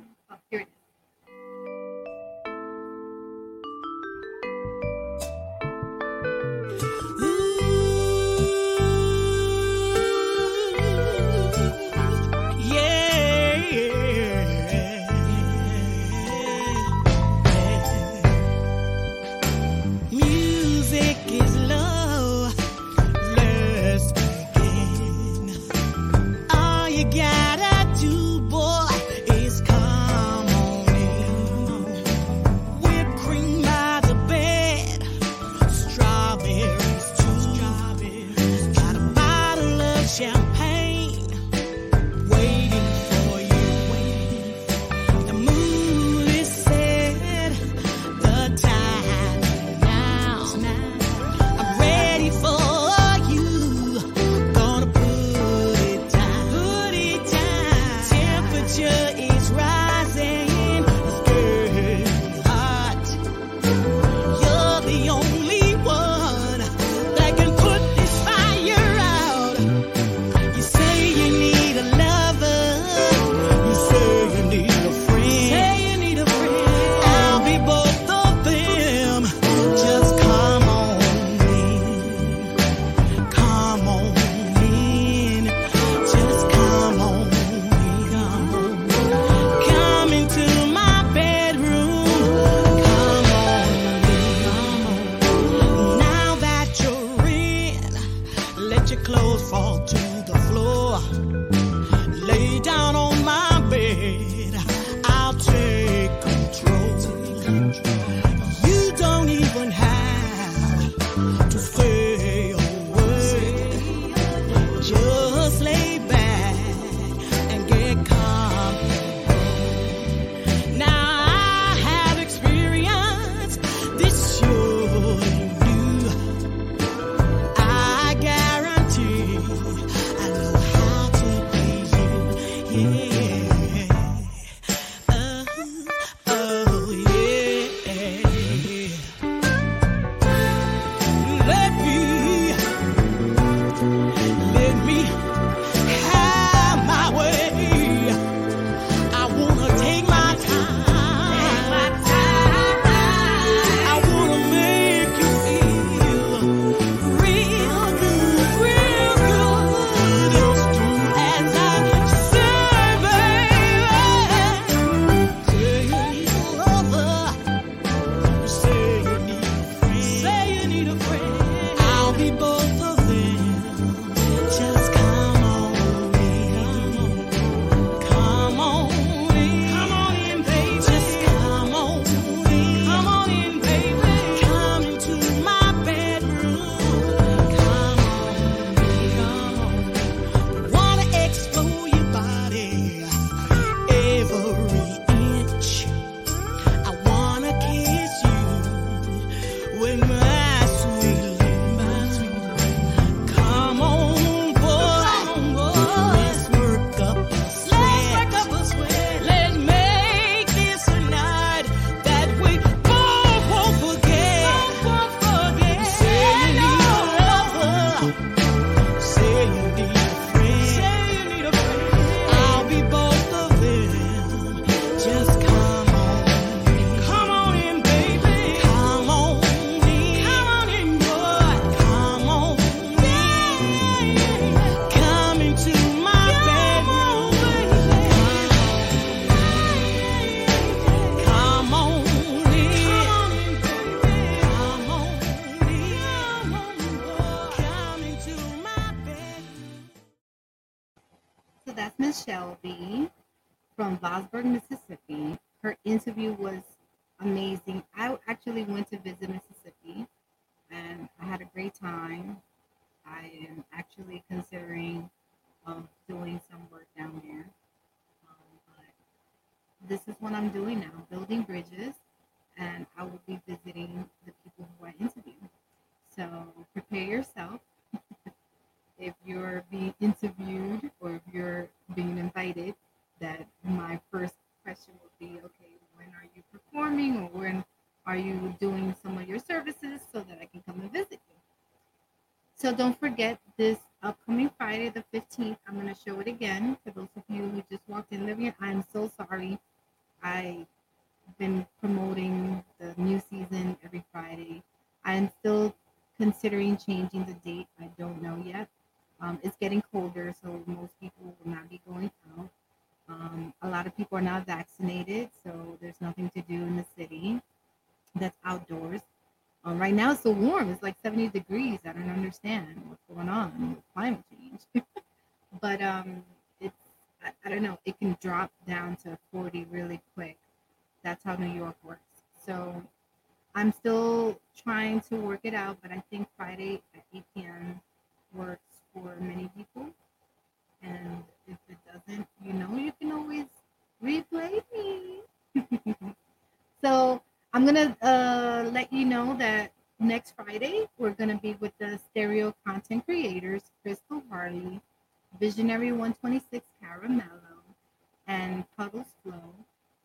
A: Interview was amazing. I actually went to visit Mississippi and I had a great time. I am actually considering um, doing some work down there. Um, but this is what I'm doing now building bridges, and I will be visiting the people who I interview. So prepare yourself. if you're being interviewed or if you're being invited, that my first question will be okay, when are you performing or when are you doing some of your services so that I can come and visit you? So don't forget this upcoming Friday, the 15th. I'm going to show it again for those of you who just walked in living. I'm so sorry. I've been promoting the new season every Friday. I'm still considering changing the date. I don't know yet. Um, it's getting colder, so most people will not be going out. Um, a lot of people are not vaccinated, so there's nothing to do in the city that's outdoors. Um, right now it's so warm. It's like 70 degrees. I don't understand what's going on with climate change. but um, it's, I, I don't know, it can drop down to 40 really quick. That's how New York works. So I'm still trying to work it out, but I think Friday at 8 p.m. works for many people. And if it doesn't, you know, you can always replay me. so I'm gonna uh, let you know that next Friday we're gonna be with the stereo content creators, Crystal Harley, Visionary 126 Caramello, and Puddles Flow.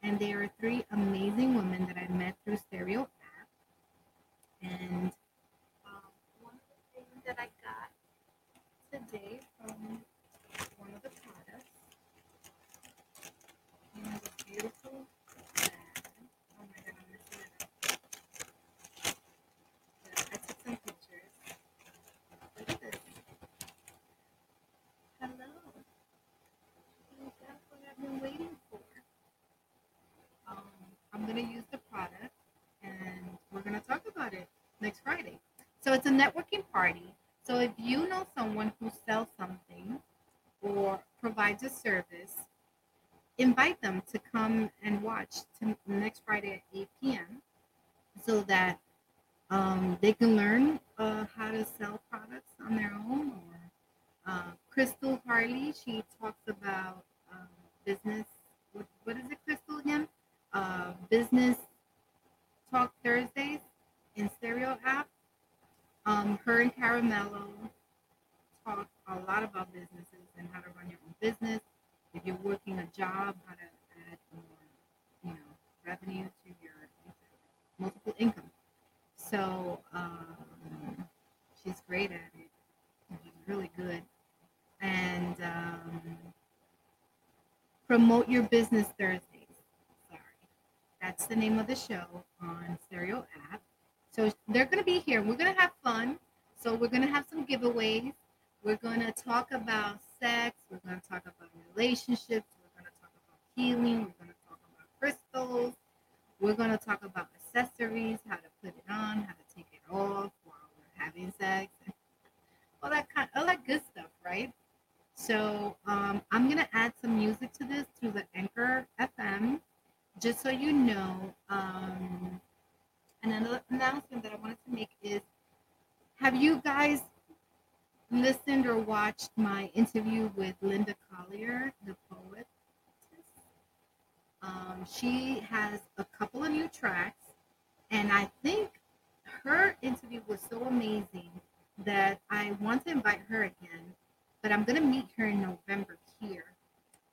A: And they are three amazing women that I met through Stereo app. And um, one of the things that I got today from one of the products in this beautiful bag. Oh my god, I'm missing it up. Yeah, I took some pictures. Look at this. Hello. Oh, that's what I've been waiting for. Um, I'm gonna use the product and we're gonna talk about it next Friday. So it's a networking party. So if you know someone who sells something or provides a service, invite them to come and watch to next Friday at 8 p.m. so that um, they can learn uh, how to sell products on their own. Or uh, Crystal Harley, she talks about um, business. What, what is it, Crystal again? Uh, business Talk Thursdays in Stereo app. Um, her and Caramello talk a lot about businesses and how to run your own business. If you're working a job, how to add more, you know, revenue to your multiple income. So um, she's great at it. She's really good. And um, promote your business Thursdays. That's the name of the show on Stereo app. So they're going to be here. We're going to have fun. So we're going to have some giveaways. We're going to talk about sex. We're going to talk about relationships. We're going to talk about healing. We're going to talk about crystals. We're going to talk about accessories, how to put it on, how to take it off while we're having sex, all that kind, all that good stuff, right? So um, I'm going to add some music to this through the Anchor FM, just so you know. Um, and another announcement that I wanted to make is have you guys listened or watched my interview with Linda Collier, the poet? Um, she has a couple of new tracks, and I think her interview was so amazing that I want to invite her again. But I'm going to meet her in November here.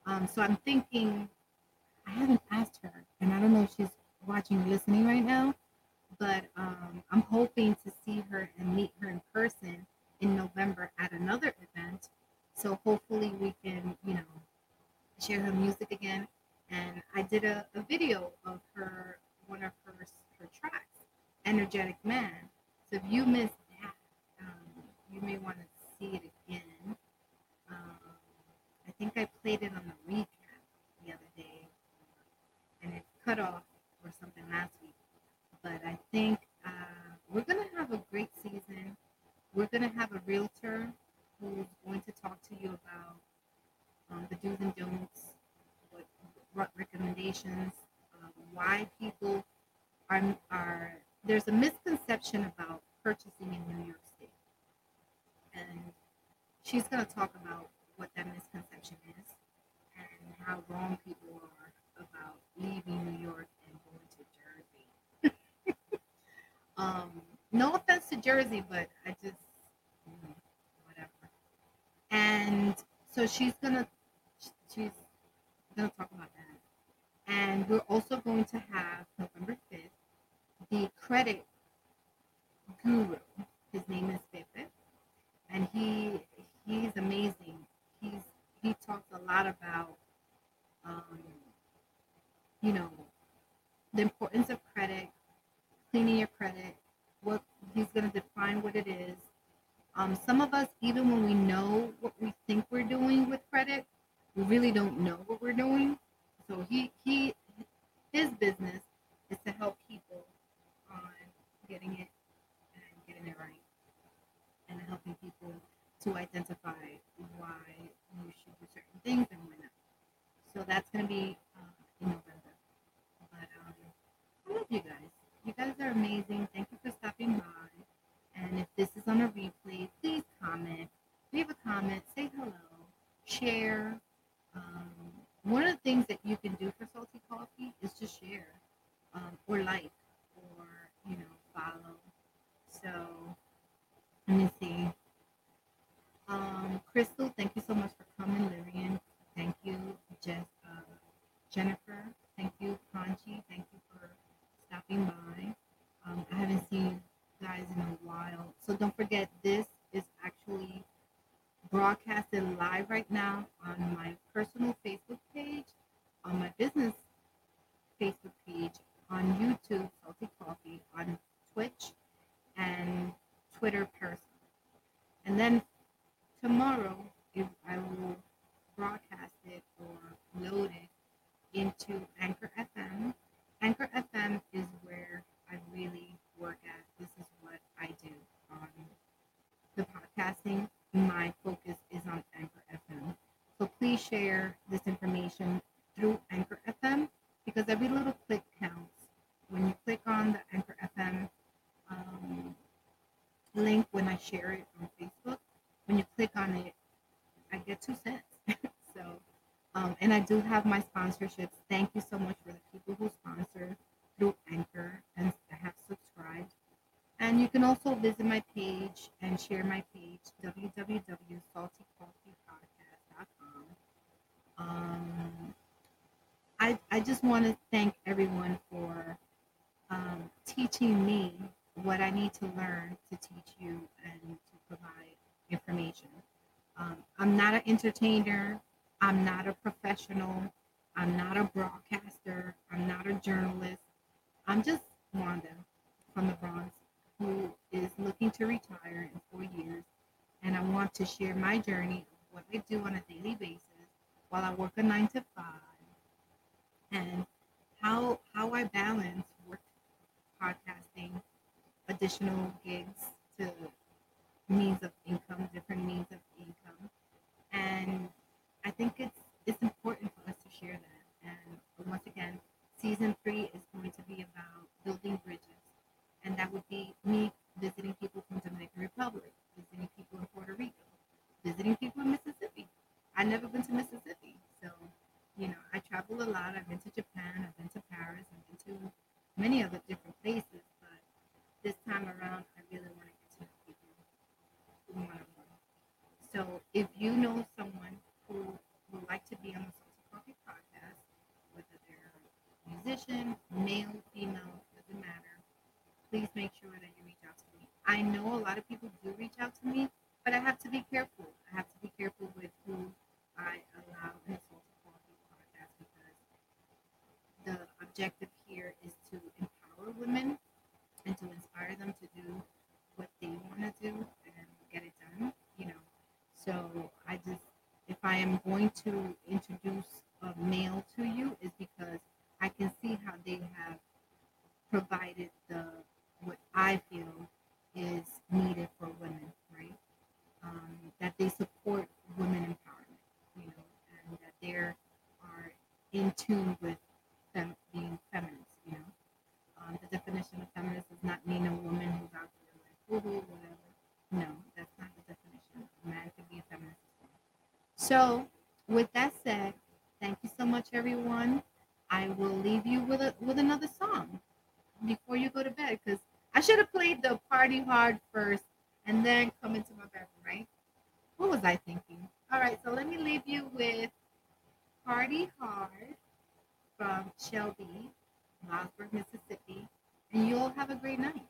A: Um, so I'm thinking, I haven't asked her, and I don't know if she's watching or listening right now but um, I'm hoping to see her and meet her in person in November at another event. So hopefully we can, you know, share her music again. And I did a, a video of her, one of her, her tracks, Energetic Man. So if you missed that, um, you may want to see it again. Um, I think I played it on the recap the other day, and it cut off or something last week but I think uh, we're going to have a great season. We're going to have a realtor who's going to talk to you about um, the do's and don'ts, what, what recommendations, um, why people are are there's a misconception about purchasing in New York State, and she's going to talk about what that misconception is and how wrong people are about leaving New York and going to Jersey. um, no Jersey, but I just mm, whatever. And so she's gonna she's gonna talk about that. And we're also going to have November fifth the credit guru. His name is Pepe, and he he's amazing. He's he talks a lot about um, you know the importance of credit, cleaning your credit. What he's going to define what it is. Um, some of us, even when we know what we think we're doing with credit, we really don't know what we're doing. So he he his business is to help people on getting it and getting it right and helping people to identify why you should do certain things and why not. So that's going to be uh, in November. But um, I love you guys. You guys are amazing. Thank you for stopping by. And if this is on a replay, please comment, leave a comment, say hello, share. Um, one of the things that you can do for Salty Coffee is to share um, or like or, you know, follow. So let me see. Um, Crystal, thank you so much for coming. Lillian, thank you. Jess, uh, Jennifer, thank you. Conchi, thank you for stopping by. Um, I haven't seen you guys in a while. So don't forget, this is actually broadcasted live right now on my personal Facebook page, on my business Facebook page, on YouTube, Salty Coffee, on Twitch, and Twitter Periscope. And then tomorrow, if I will broadcast it or load it into Anchor FM. Anchor FM is where I really work at. This is what I do on the podcasting. My focus is on Anchor FM. So please share this information through Anchor FM because every little click counts. When you click on the Anchor FM um, link when I share it on Facebook, when you click on it, I get two cents. so, um, and I do have my sponsorships. Thank you so much for the people who sponsor through Anchor and have subscribed. And you can also visit my page and share my page, www.saltycoffeepodcast.com. Um, I, I just want to thank everyone for um, teaching me what I need to learn to teach you and to provide information. Um, I'm not an entertainer. I'm not a professional. I'm not a broadcaster. I'm not a journalist. I'm just Wanda from the Bronx who is looking to retire in four years. And I want to share my journey of what I do on a daily basis while I work a nine to five and how how I balance work podcasting, additional gigs to means of income, different means of income. And I think it's it's important for us to share that. And once again, season three is going to be about building bridges. And that would be me visiting people from Dominican Republic, visiting people in Puerto Rico, visiting people in Mississippi. I've never been to Mississippi. So, you know, I travel a lot. I've been to Japan, I've been to Paris, I've been to many other different places. But this time around, I really want to get to know people one on one. So if you know someone who would like to be on the Salty Coffee podcast, whether they're a musician, male, female, doesn't matter, please make sure that you reach out to me. I know a lot of people do reach out to me, but I have to be careful. I have to be careful with who I allow Salty Coffee podcast because the objective here is to empower women and to inspire them to do what they want to do and get it done, you know. So I just, if I am going to introduce a male to you, is because I can see how they have provided the what I feel is needed for women, right? Um, that they support women empowerment, you know,
B: and that they are in tune with being feminist, you know. Um, the definition of feminist does not mean a woman who's out there like, whatever. No, that's not the definition. A man can be a feminist. So, with that said, thank you so much, everyone. I will leave you with a, with another song before you go to bed because I should have played the party hard first and then come into my bedroom, right? What was I thinking? All right, so let me leave you with Party Hard from Shelby, Mossburg, Mississippi, and you'll have a great night.